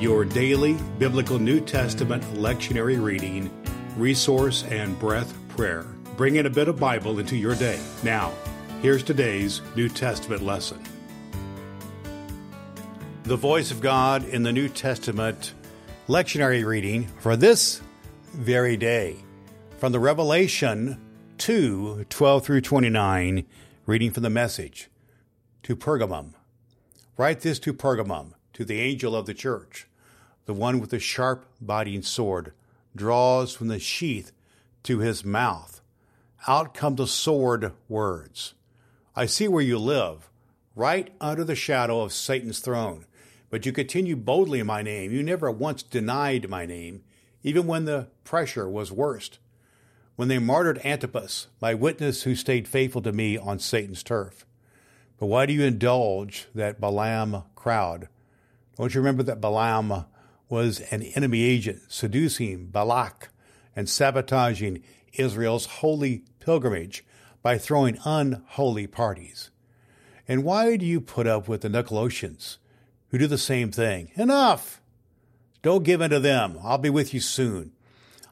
your daily biblical New Testament lectionary reading, resource, and breath prayer. Bring in a bit of Bible into your day. Now, here's today's New Testament lesson. The voice of God in the New Testament lectionary reading for this very day from the Revelation 2 12 through 29, reading from the message to Pergamum. Write this to Pergamum, to the angel of the church the one with the sharp biting sword, draws from the sheath to his mouth. Out come the sword words. I see where you live, right under the shadow of Satan's throne. But you continue boldly in my name. You never once denied my name, even when the pressure was worst. When they martyred Antipas, my witness who stayed faithful to me on Satan's turf. But why do you indulge that Balaam crowd? Don't you remember that Balaam was an enemy agent seducing Balak and sabotaging Israel's holy pilgrimage by throwing unholy parties. And why do you put up with the Nicolaitans who do the same thing? Enough! Don't give in to them. I'll be with you soon.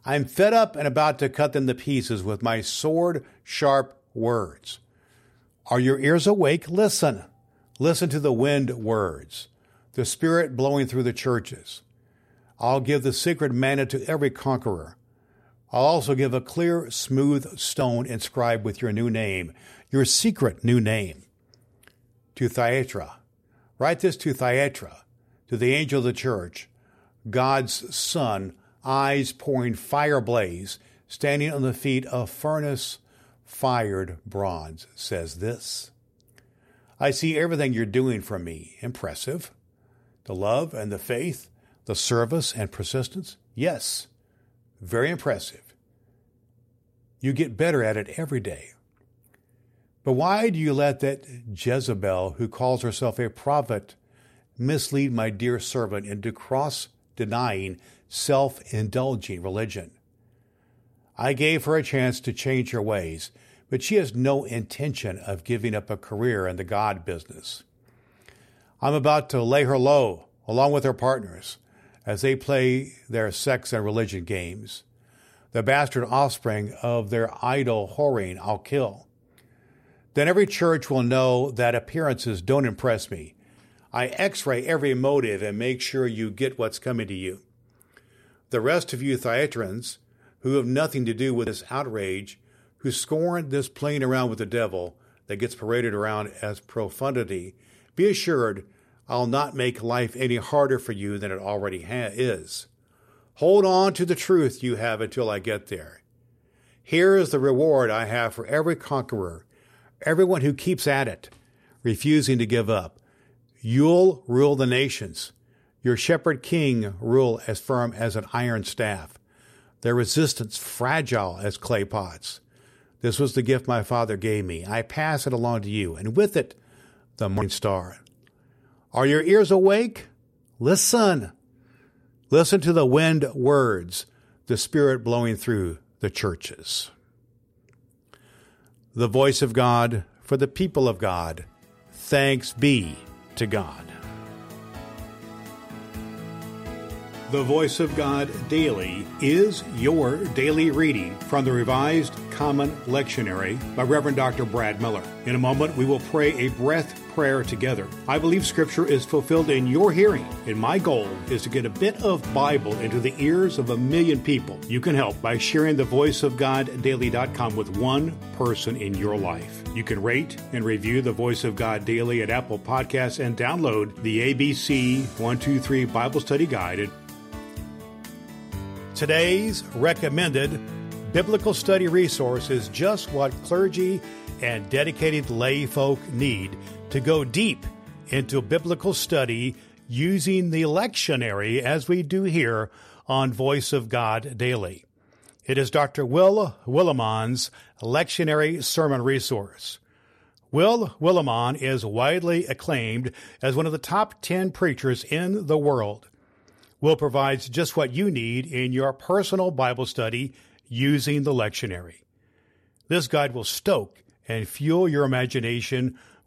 I'm fed up and about to cut them to pieces with my sword sharp words. Are your ears awake? Listen. Listen to the wind words, the Spirit blowing through the churches. I'll give the sacred manna to every conqueror. I'll also give a clear, smooth stone inscribed with your new name, your secret new name. To Thyatira. Write this to Thyatira, to the angel of the church, God's Son, eyes pouring fire blaze, standing on the feet of furnace fired bronze, says this. I see everything you're doing for me. Impressive. The love and the faith the service and persistence? Yes, very impressive. You get better at it every day. But why do you let that Jezebel, who calls herself a prophet, mislead my dear servant into cross denying, self indulging religion? I gave her a chance to change her ways, but she has no intention of giving up a career in the God business. I'm about to lay her low, along with her partners as they play their sex and religion games. The bastard offspring of their idol whoring I'll kill. Then every church will know that appearances don't impress me. I x ray every motive and make sure you get what's coming to you. The rest of you Thyatirans, who have nothing to do with this outrage, who scorn this playing around with the devil that gets paraded around as profundity, be assured I'll not make life any harder for you than it already ha- is. Hold on to the truth you have until I get there. Here is the reward I have for every conqueror, everyone who keeps at it, refusing to give up. You'll rule the nations. Your shepherd king rule as firm as an iron staff. Their resistance fragile as clay pots. This was the gift my father gave me. I pass it along to you, and with it, the morning star. Are your ears awake? Listen. Listen to the wind words, the Spirit blowing through the churches. The voice of God for the people of God. Thanks be to God. The Voice of God Daily is your daily reading from the Revised Common Lectionary by Reverend Dr. Brad Miller. In a moment, we will pray a breath prayer together. I believe Scripture is fulfilled in your hearing, and my goal is to get a bit of Bible into the ears of a million people. You can help by sharing the Voice of God Daily.com with one person in your life. You can rate and review the Voice of God Daily at Apple Podcasts and download the ABC 123 Bible Study Guide. Today's recommended biblical study resource is just what clergy and dedicated lay folk need to go deep into biblical study using the lectionary as we do here on Voice of God Daily. It is Dr. Will Willimon's lectionary sermon resource. Will Willimon is widely acclaimed as one of the top 10 preachers in the world. Will provides just what you need in your personal Bible study using the lectionary. This guide will stoke and fuel your imagination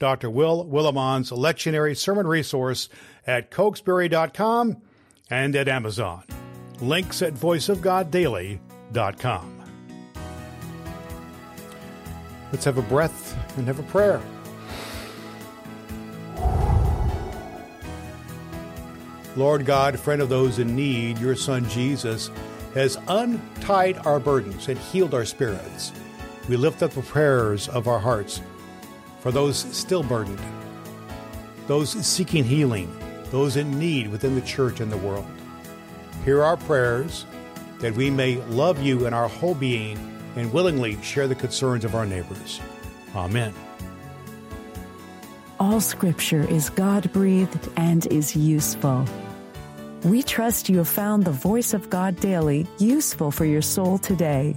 Dr. Will Willimon's lectionary sermon resource at cokesbury.com and at Amazon. Links at voiceofgoddaily.com. Let's have a breath and have a prayer. Lord God, friend of those in need, your Son Jesus has untied our burdens and healed our spirits. We lift up the prayers of our hearts for those still burdened, those seeking healing, those in need within the church and the world. Hear our prayers that we may love you in our whole being and willingly share the concerns of our neighbors. Amen. All scripture is God breathed and is useful. We trust you have found the voice of God daily useful for your soul today.